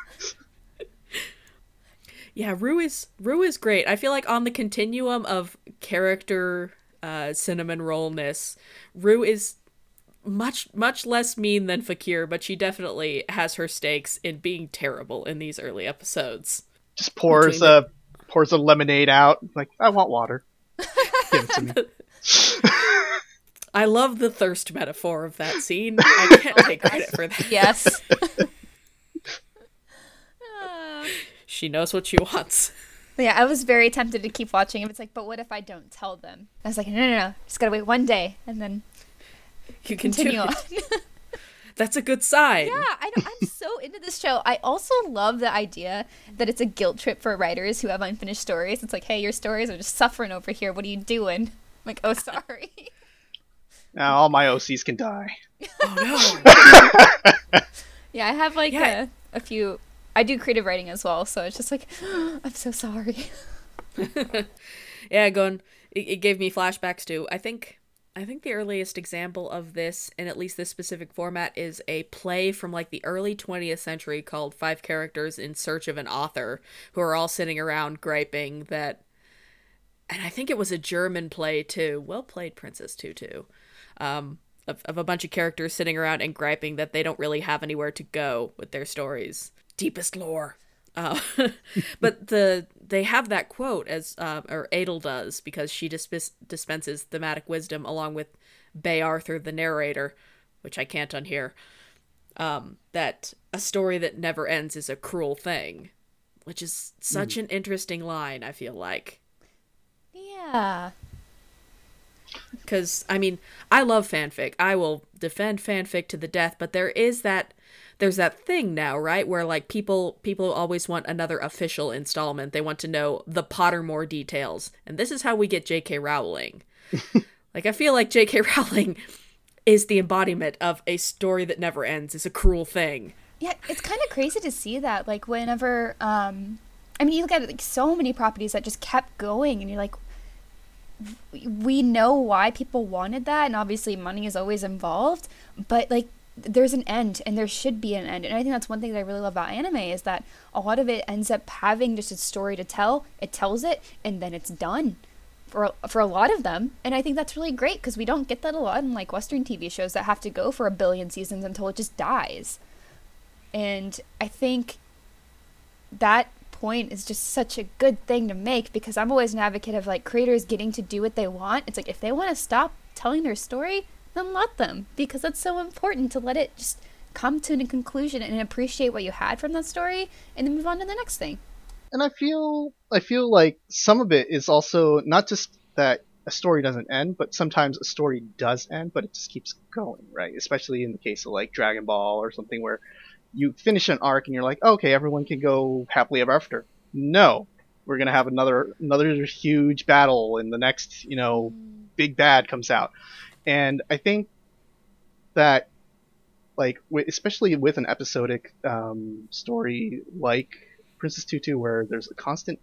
yeah, Rue is Rue is great. I feel like on the continuum of character uh, cinnamon rollness, Rue is much much less mean than Fakir, but she definitely has her stakes in being terrible in these early episodes.
Just pours
Between
a pours a lemonade out. Like, I want water. Give it to me.
I love the thirst metaphor of that scene. I can't take credit for that.
Yes. Uh,
She knows what she wants.
yeah, I was very tempted to keep watching. If it's like, but what if I don't tell them? I was like, no, no, no, just gotta wait one day and then
You can
continue
do
on.
That's a good sign.
Yeah, I know, I'm so into this show. I also love the idea that it's a guilt trip for writers who have unfinished stories. It's like, hey, your stories are just suffering over here. What are you doing? I'm like, oh, sorry.
Now all my OCs can die.
Oh no.
yeah, I have like
Yeah.
a, a few. I do creative writing as well, so it's just like, I'm so sorry.
yeah, going. It, it gave me flashbacks to. I think. I think the earliest example of this, in at least this specific format, is a play from like the early 20th century called Five Characters in Search of an Author, who are all sitting around griping that. And I think it was a German play too. Well played, Princess Tutu. Um, of, of a bunch of characters sitting around and griping that they don't really have anywhere to go with their stories. Deepest lore. Uh, but the they have that quote as uh, or Edel does because she disp- dispenses thematic wisdom along with Bea Arthur the narrator, which I can't unhear. Um, that a story that never ends is a cruel thing, which is such an interesting line. I feel like
Yeah.
because I mean I love fanfic. I will defend fanfic to the death, but there is that there's that thing now, right, where like people people always want another official installment. They want to know the Pottermore details, and this is how we get J.K. Rowling. like I feel like J.K. Rowling is the embodiment of a story that never ends. It's a cruel thing.
Yeah, it's kind of crazy to see that. Like, whenever, um, I mean, you look at like so many properties that just kept going, and you're like, we know why people wanted that, and obviously money is always involved, but like, there's an end, and there should be an end. And I think that's one thing that I really love about anime is that a lot of it ends up having just a story to tell. It tells it, and then it's done. For, for a lot of them and i think that's really great because we don't get that a lot in like western tv shows that have to go for a billion seasons until it just dies and I think that point is just such a good thing to make because I'm always an advocate of like creators getting to do what they want. It's like if they want to stop telling their story, then let them because it's so important to let it just come to a conclusion and appreciate what you had from that story and then move on to the next thing.
and I feel I feel like some of it is also not just that a story doesn't end, but sometimes a story does end, but it just keeps going, right? Especially in the case of like Dragon Ball or something where you finish an arc and you're like, okay, everyone can go happily ever after. No, we're gonna have another another huge battle, and the next you know mm. big bad comes out, and I think that like especially with an episodic um, story like Princess Tutu, where there's a constant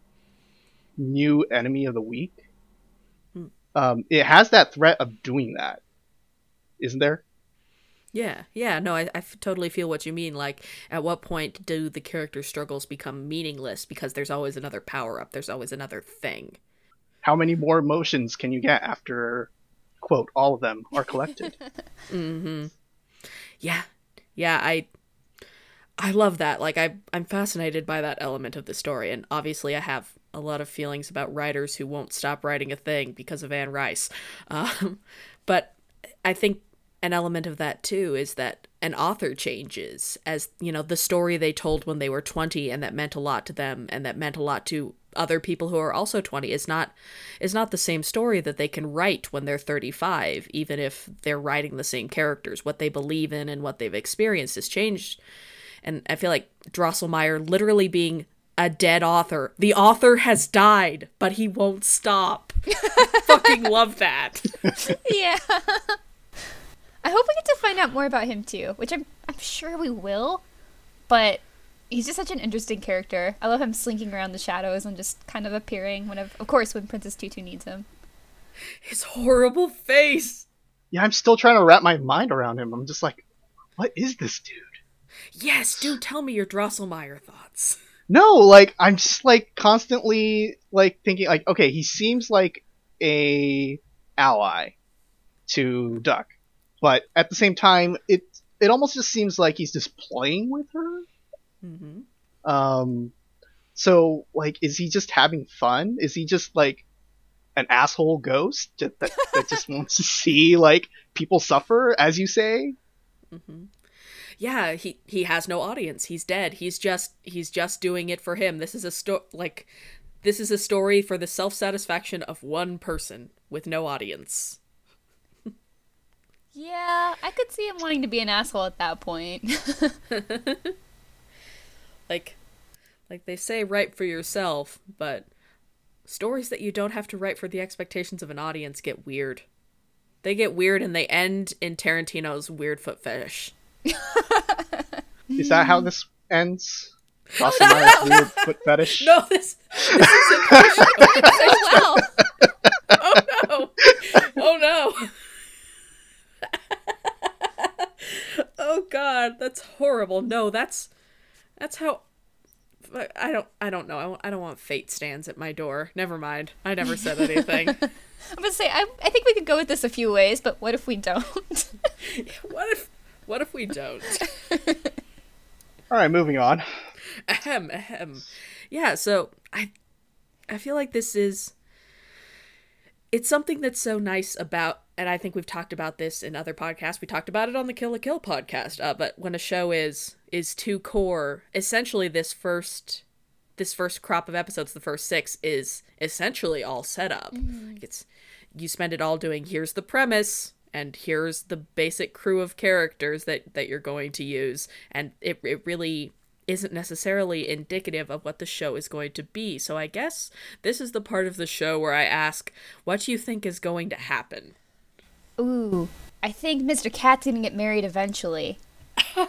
new enemy of the week, um, it has that threat of doing that, isn't there?
Yeah, yeah, no, I, I f- totally feel what you mean. Like, at what point do the character struggles become meaningless because there's always another power up, there's always another thing?
How many more emotions can you get after, quote, all of them are collected?
Mm-hmm. Yeah, yeah, I, I love that. Like, I, I'm fascinated by that element of the story, and obviously, I have a lot of feelings about writers who won't stop writing a thing because of Anne Rice. Um, but I think an element of that too is that an author changes as you know the story they told when they were 20 and that meant a lot to them and that meant a lot to other people who are also 20 is not is not the same story that they can write when they're 35 even if they're writing the same characters what they believe in and what they've experienced has changed and i feel like drosselmeyer literally being a dead author the author has died but he won't stop fucking love that
yeah. I hope we get to find out more about him too, which I'm I'm sure we will. But he's just such an interesting character. I love him slinking around the shadows and just kind of appearing whenever, of course, when Princess Tutu needs him.
his horrible face
yeah, I'm still trying to wrap my mind around him. I'm just like, what is this dude?
Yes, do tell me your Drosselmeyer thoughts.
No, like I'm just like constantly like thinking like, okay, he seems like a ally to Duck, but at the same time, it it almost just seems like he's just playing with her.
Mm-hmm.
Um, so like, is he just having fun? Is he just like an asshole ghost that, that, that just wants to see like people suffer, as you say?
Mm-hmm. Yeah, he he has no audience. He's dead. He's just he's just doing it for him. This is a story like this is a story for the self-satisfaction of one person with no audience.
Yeah, I could see him wanting to be an asshole at that point.
Like like they say write for yourself, but stories that you don't have to write for the expectations of an audience get weird. They get weird and they end in Tarantino's weird foot fetish.
Is that how this ends? Drosselmeyer's weird foot fetish.
No, this this isn't
well,
Oh no! Oh no! oh god, that's horrible. No, that's that's how I don't I don't know. I, I don't want fate stands at my door. Never mind. I never said anything.
I'm gonna say I, I think we could go with this a few ways, but what if we don't?
what if what if we don't?
All right, moving on.
ahem ahem. Yeah, so I I feel like this is it's something that's so nice about and I think we've talked about this in other podcasts. We talked about it on the Kill la Kill podcast. Uh, but when a show is is two cour, essentially this first this first crop of episodes, the first six, is essentially all set up. Like it's you spend it all doing here's the premise and here's the basic crew of characters that that you're going to use, and it it really isn't necessarily indicative of what the show is going to be. So I guess this is the part of the show where I ask, what do you think is going to happen?
Ooh, I think Mr. Cat's gonna get married eventually.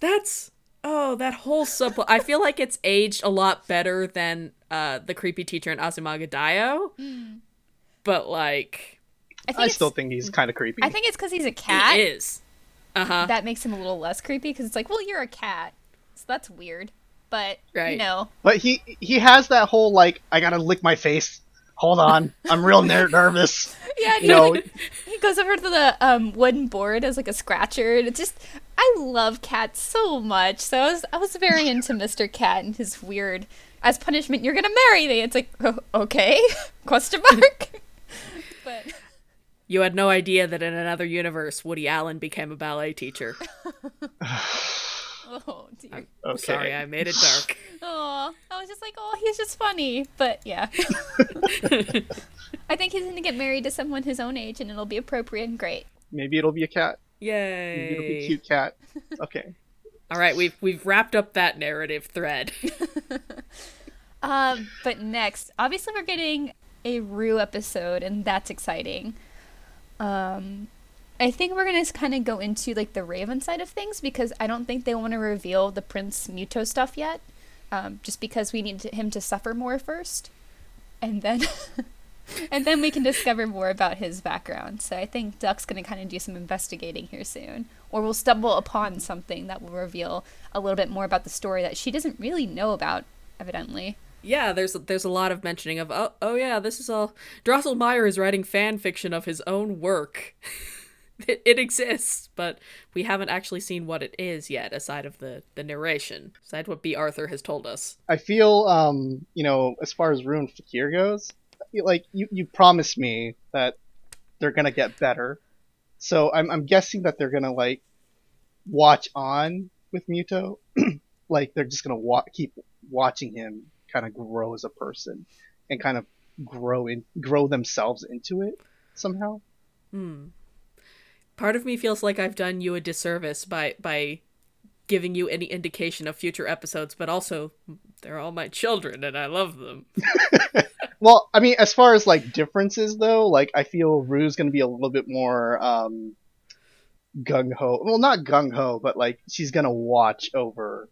That's oh, that whole subplot. I feel like it's aged a lot better than uh the creepy teacher in Azumanga Daioh. But like
I think
I still think he's kind of creepy.
I think it's because he's a cat
it is. Uh-huh.
that makes him a little less creepy. Because it's like, well, you're a cat, so that's weird. But you know,
But he he has that whole like I gotta lick my face. Hold on, I'm real ner- nervous.
yeah,
You know,
he goes over to the um, wooden board as like a scratcher, and it's just I love cats so much. So I was I was very into Mr. Cat and his weird. As punishment, you're gonna marry me. It's like oh, okay, question mark. but
You had no idea that in another universe Woody Allen became a ballet teacher.
Oh dear.
okay.
Sorry, I made it dark.
Oh, I was just like, oh, he's just funny. But yeah. I think he's gonna get married to someone his own age, and it'll be appropriate and great.
Maybe it'll be a cat. Maybe it'll be a cute cat. Okay.
All right, we've we've wrapped up that narrative thread.
Um, but next, obviously, we're getting a Rue episode, and that's exciting. Um, I think we're gonna kind of go into like the Raven side of things because I don't think they want to reveal the Prince Mytho stuff yet. um, just because we need to, him to suffer more first, and then and then we can discover more about his background. So I think Duck's to kind of do some investigating here soon, or we'll stumble upon something that will reveal a little bit more about the story that she doesn't really know about, evidently.
Yeah, there's there's a lot of mentioning of oh oh yeah, this is all Drosselmeyer is writing fan fiction of his own work. it, it exists, but we haven't actually seen what it is yet, aside of the the narration, aside what Bea Arthur has told us.
I feel, um, you know, as far as Rue and Fakir goes, like you you promised me that they're gonna get better, so I'm I'm guessing that they're gonna like watch on with Mytho, like they're just gonna wa- keep watching him kind of grow as a person and kind of grow in grow themselves into it somehow.
Hmm. Part of me feels like I've done you a disservice by by giving you any indication of future episodes, but also they're all my children and I love them.
well, I mean, as far as like differences though, like I feel Rue's going to be a little bit more um, gung ho. Well, not gung ho, but like she's going to watch over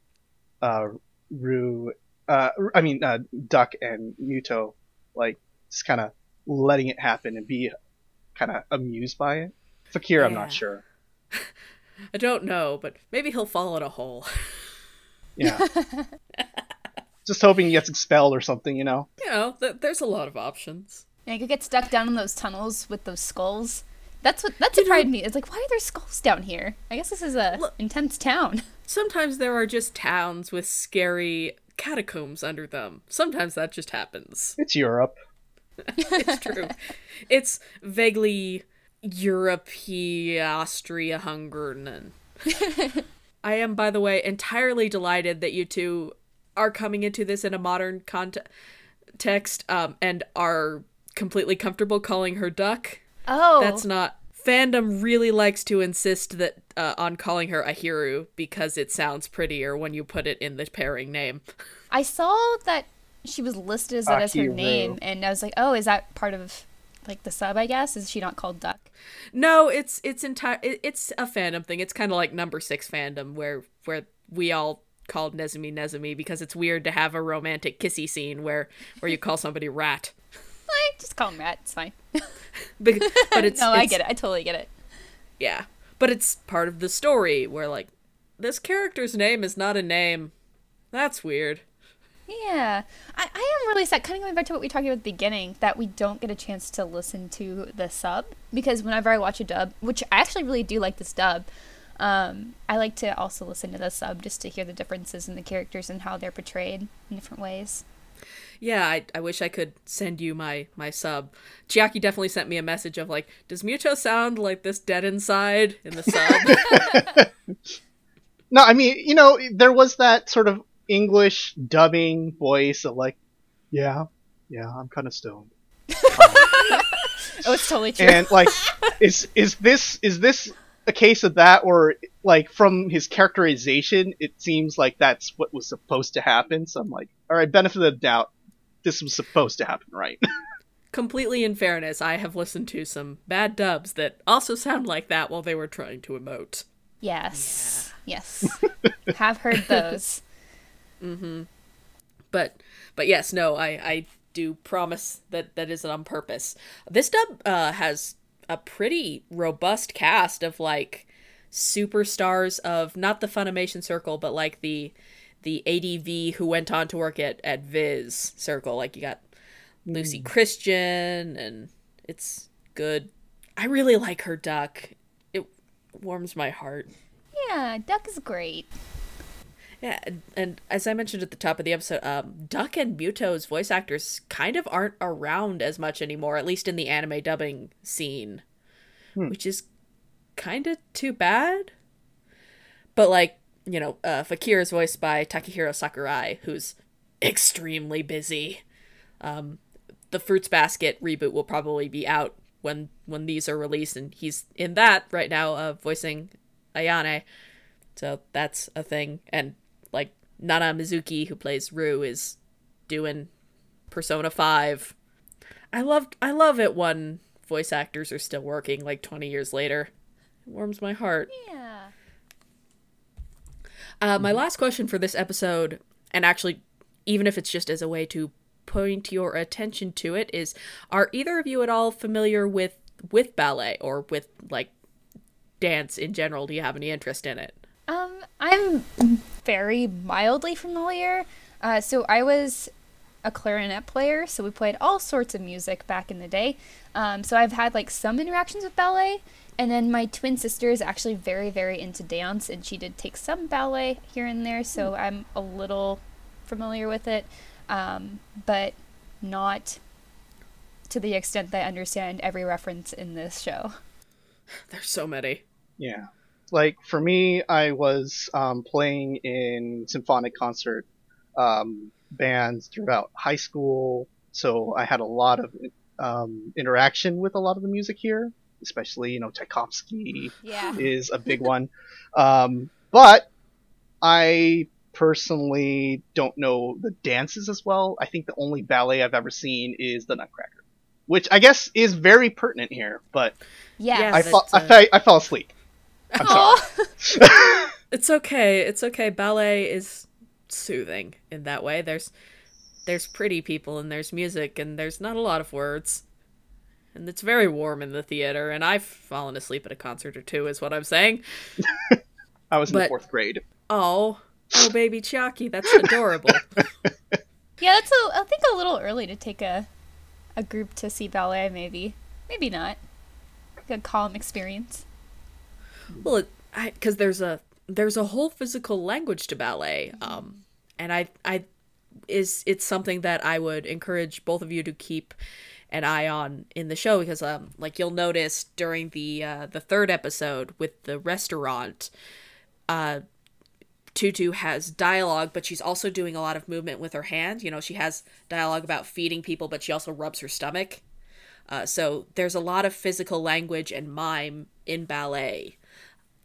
uh, Rue uh, I mean, uh, Duck and Mytho, like just kind of letting it happen and be kind of amused by it. Fakir, yeah. I'm not sure.
I don't know, but maybe he'll fall in a hole.
yeah. just hoping he gets expelled or something, you know.
You know, th- there's a lot of options.
Yeah, you could get stuck down in those tunnels with those skulls. That's what that surprised me. It's like, why are there skulls down here? I guess this is a Look, intense town.
Sometimes there are just towns with scary catacombs under them. Sometimes that just happens.
It's Europe.
it's true. It's vaguely Europe, Austria, Hungarian. I am, by the way, entirely delighted that you two are coming into this in a modern context um, and are completely comfortable calling her Duck.
Oh.
That's not. Fandom really likes to insist that uh, on calling her Ahiru because it sounds prettier when you put it in the pairing name.
I saw that she was listed as that as her name, and I was like, oh, is that part of like the sub? I guess is she not called Duck?
No, it's it's entire it's a fandom thing. It's kind of like number six fandom where where we all called Nezumi Nezumi because it's weird to have a romantic kissy scene where where you call somebody rat.
I just call him rat. It's fine.
but, but it's
no,
it's,
I get it. I totally get it.
Yeah, but it's part of the story where like this character's name is not a name. That's weird.
Yeah, I, I am really sad. Kind of going back to what we talked about at the beginning, that we don't get a chance to listen to the sub because whenever I watch a dub, which I actually really do like this dub, um, I like to also listen to the sub just to hear the differences in the characters and how they're portrayed in different ways.
Yeah, I, I wish I could send you my my sub. Chiaki definitely sent me a message of like, does Mytho sound like this dead inside in the sub?
no, I mean, you know, there was that sort of English dubbing voice of like, yeah, yeah, I'm kind of stoned.
oh, it's totally true.
And like, is is this is this a case of that, or like from his characterization, it seems like that's what was supposed to happen. So I'm like, all right, benefit of the doubt, this was supposed to happen, right?
Completely in fairness, I have listened to some bad dubs that also sound like that while they were trying to emote.
Yes. Yeah. Yes. have heard those.
Mm-hmm. But but yes, no, I I do promise that that isn't on purpose. This dub uh, has a pretty robust cast of like superstars of not the Funimation circle, but like the the ADV who went on to work at at Viz circle. Like you got Luci mm. Christian, and it's good. I really like her duck. It warms my heart.
Yeah, duck is great.
Yeah, and, and, as I mentioned at the top of the episode, um, Duck and Mytho's voice actors kind of aren't around as much anymore, at least in the anime dubbing scene, hmm. which is kind of too bad. But like, you know, uh, Fakir is voiced by Takahiro Sakurai, who's extremely busy. Um, the Fruits Basket reboot will probably be out when when these are released, and he's in that right now, uh, voicing Ayame. So that's a thing, and Nana Mizuki, who plays Rue, is doing Persona Five. I loved I love it when voice actors are still working like twenty years later. It warms my heart.
Yeah.
Uh, my last question for this episode and actually, even if it's just as a way to point your attention to it, is are either of you at all familiar with with ballet or with like dance in general? Do you have any interest in it?
Um, I'm very mildly familiar. Uh, so I was a clarinet player, so we played all sorts of music back in the day. Um, so I've had like some interactions with ballet, and then my twin sister is actually very, very into dance, and she did take some ballet here and there, so mm. I'm a little familiar with it, um, but not to the extent that I understand every reference in this show.
There's so many.
Yeah. Like for me, I was um, playing in symphonic concert um, bands throughout high school, so I had a lot of um, interaction with a lot of the music here. Especially, you know, Tchaikovsky
yeah.
is a big one. Um, but I personally don't know the dances as well. I think the only ballet I've ever seen is the Nutcracker, which I guess is very pertinent here. But
yeah,
I, fa- uh... I, fa- I fell asleep. I'm
it's okay. It's okay. Ballet is soothing in that way. There's there's pretty people and there's music and there's not a lot of words. And it's very warm in the theater and I've fallen asleep at a concert or two is what I'm saying.
I was in but, fourth grade.
Oh. Oh baby Chiaki, that's adorable.
yeah, that's a, I think a little early to take a a group to see ballet maybe. Maybe not. Like a calm experience.
Well, because there's a there's a whole physical language to ballet, um, and I I is it's something that I would encourage both of you to keep an eye on in the show because um like you'll notice during the uh, the third episode with the restaurant, uh. Tutu has dialogue, but she's also doing a lot of movement with her hand. You know, she has dialogue about feeding people, but she also rubs her stomach. Uh, so there's a lot of physical language and mime in ballet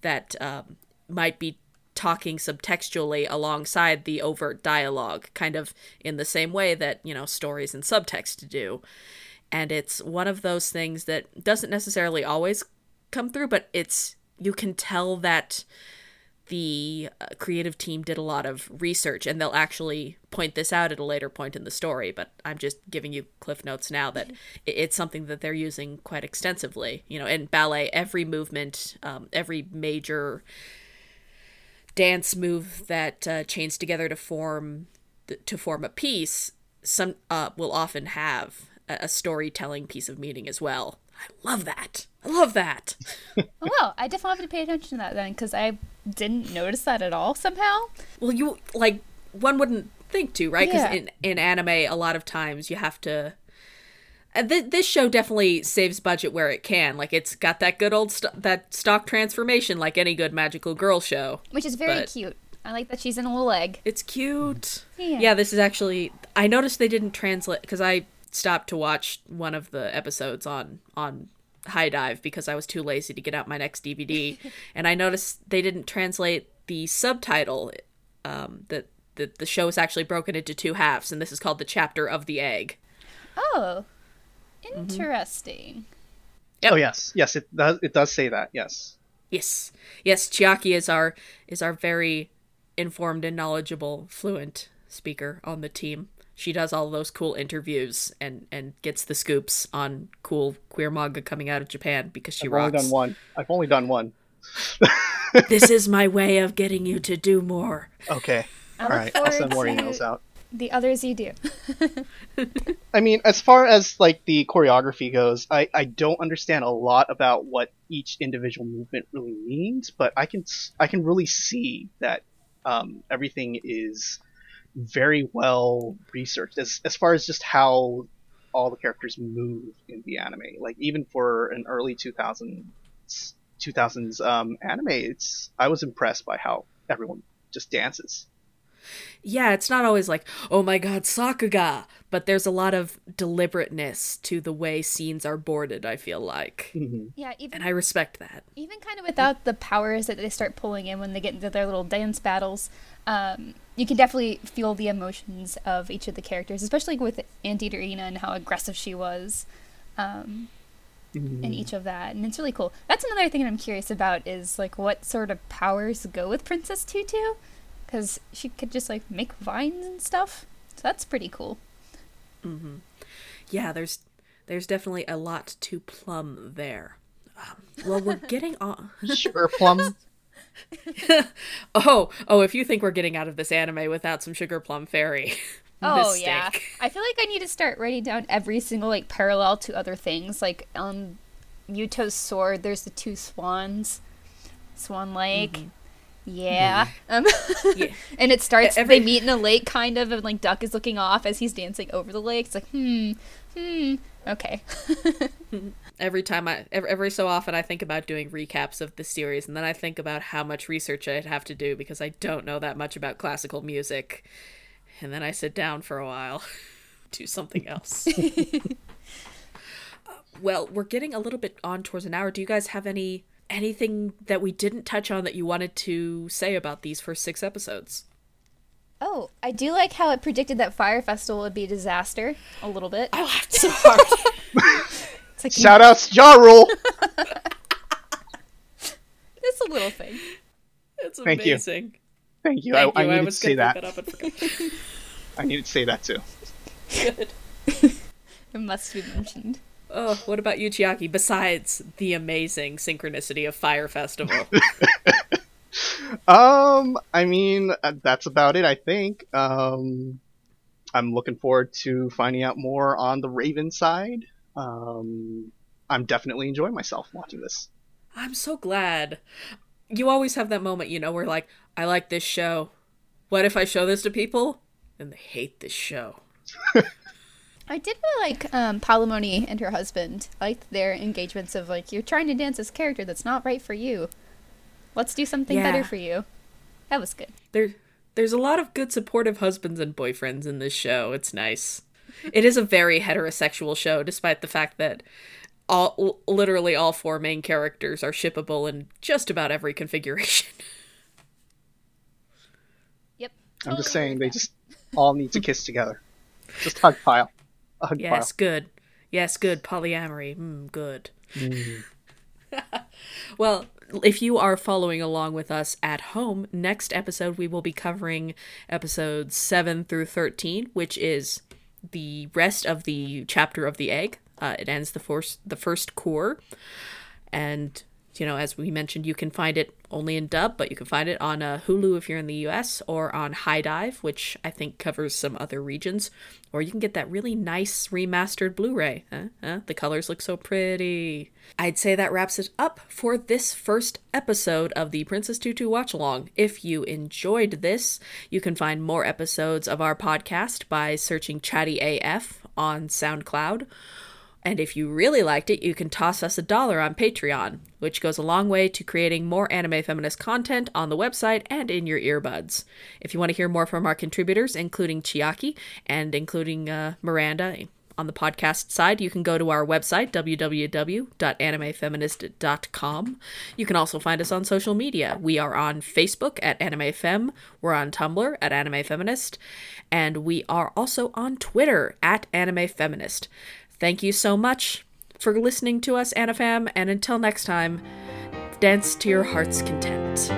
that um, might be talking subtextually alongside the overt dialogue, kind of in the same way that, you know, stories and subtext do. And it's one of those things that doesn't necessarily always come through, but it's, you can tell that the uh, creative team did a lot of research and they'll actually point this out at a later point in the story but i'm just giving you cliff notes now that it's something that they're using quite extensively you know in ballet every movement um, every major dance move that uh, chains together to form to form a piece some uh, will often have a, a storytelling piece of meaning as well I love that. I love that.
well, I definitely have to pay attention to that then because I didn't notice that at all somehow.
Well, you like one wouldn't think to, right? Because yeah. in in anime, a lot of times you have to. Th- this show definitely saves budget where it can. Like it's got that good old st- that stock transformation, like any good magical girl show,
which is very but cute. I like that she's in a little egg.
It's cute. Yeah. yeah, this is actually. I noticed they didn't translate because I stopped to watch one of the episodes on on HIDIVE because I was too lazy to get out my next DVD, and I noticed they didn't translate the subtitle. Um, that the, the show is actually broken into two halves, and this is called the chapter of the egg.
Oh, interesting. Mm-hmm.
Yep. Oh yes, yes, it does. It does say that. Yes.
Yes, yes. Chiaki is our is our very informed and knowledgeable, fluent speaker on the team she does all those cool interviews and and gets the scoops on cool queer manga coming out of Japan because she
I've
rocks.
only done one. I've only done one.
this is my way of getting you to do more.
Okay. All right. I'll send more emails out.
The others you do.
I mean, as far as like the choreography goes, I, I don't understand a lot about what each individual movement really means, but I can I can really see that um, everything is very well researched as as far as just how all the characters move in the anime. Like even for an early 2000s 2000s um, anime, it's I was impressed by how everyone just dances
yeah, it's not always like, oh my god, Sakuga, but there's a lot of deliberateness to the way scenes are boarded, I feel like.
Mm-hmm.
Yeah, even
And I respect that.
Even kind of without the powers that they start pulling in when they get into their little dance battles, um, you can definitely feel the emotions of each of the characters, especially with Anteater Ina and how aggressive she was. Um, mm-hmm. in each of that and it's really cool that's another thing that i'm curious about is like what sort of powers go with princess tutu because she could just like make vines and stuff. So that's pretty cool.
Yeah, there's there's definitely a lot to plumb there. Um, well, we're getting on.
sure, plum.
Oh, oh! If you think we're getting out of this anime without some Sugar Plum Fairy,
Oh yeah, I feel like I need to start writing down every single like parallel to other things. Like um, on Mytho's sword, there's the two swans, Swan Lake. Mm-hmm. Yeah, um,
Yeah.
and it starts.
Every-
they meet in a lake, kind of, and like Duck is looking off as he's dancing over the lake. It's like, hmm, hmm, okay.
Every time I, every, every so often, I think about doing recaps of the series, and then I think about how much research I'd have to do because I don't know that much about classical music, and then I sit down for a while, do something else. Uh, well, we're getting a little bit on towards an hour. Do you guys have any anything that we didn't touch on that you wanted to say about these first six episodes?
Oh, I do like how it predicted that Fyre Festival would be a disaster. A little bit.
Oh, I laughed so hard.
It's like
Shout outs to Ja Rule.
it's a little thing.
it's
Thank you.
amazing.
Thank you.
Thank
I, I
you. I,
needed to say that.
that up.
I needed to say that too.
Good.
It must be mentioned.
Oh, what about you, Chiaki? Besides the amazing synchronicity of Fyre Festival,
Um, I mean, uh, that's about it. I think. Um, I'm looking forward to finding out more on the Raven side. Um, I'm definitely enjoying myself watching this.
I'm so glad. You always have that moment, you know, where like, I like this show. What if I show this to people and they hate this show?
I did really like um, Palamoni and her husband. I liked their engagements of like, you're trying to dance this character that's not right for you. Let's do something
Yeah.
better for you. That was good.
There, there's a lot of good supportive husbands and boyfriends in this show. It's nice. It is a very heterosexual show, despite the fact that all l- literally all four main characters are shippable in just about every configuration.
Yep.
I'm just saying they just all need to kiss together. Just hug pile. Hug
yes, good. Yes, good. Polyamory. Mm, good. well, if you are following along with us at home, next episode we will be covering episodes 7 through 13, which is the rest of the chapter of the egg. Uh, it ends the first the first cour, and you know, as we mentioned, you can find it only in dub, but you can find it on uh, Hulu if you're in the U.S. or on HIDIVE, which I think covers some other regions. Or you can get that really nice remastered Blu-ray. Huh? Huh? The colors look so pretty. I'd say that wraps it up for this first episode of the Princess Tutu Watch Along. If you enjoyed this, you can find more episodes of our podcast by searching Chatty AF on SoundCloud. And if you really liked it, you can toss us a dollar on Patreon, which goes a long way to creating more anime feminist content on the website and in your earbuds. If you want to hear more from our contributors, including Chiaki and including uh, Miranda on the podcast side, you can go to our website, www.animefeminist.com. You can also find us on social media. We are on Facebook at AnimeFem, we're on Tumblr at AnimeFeminist, and we are also on Twitter at AnimeFeminist. Thank you so much for listening to us, AniFam, and until next time, dance to your heart's content.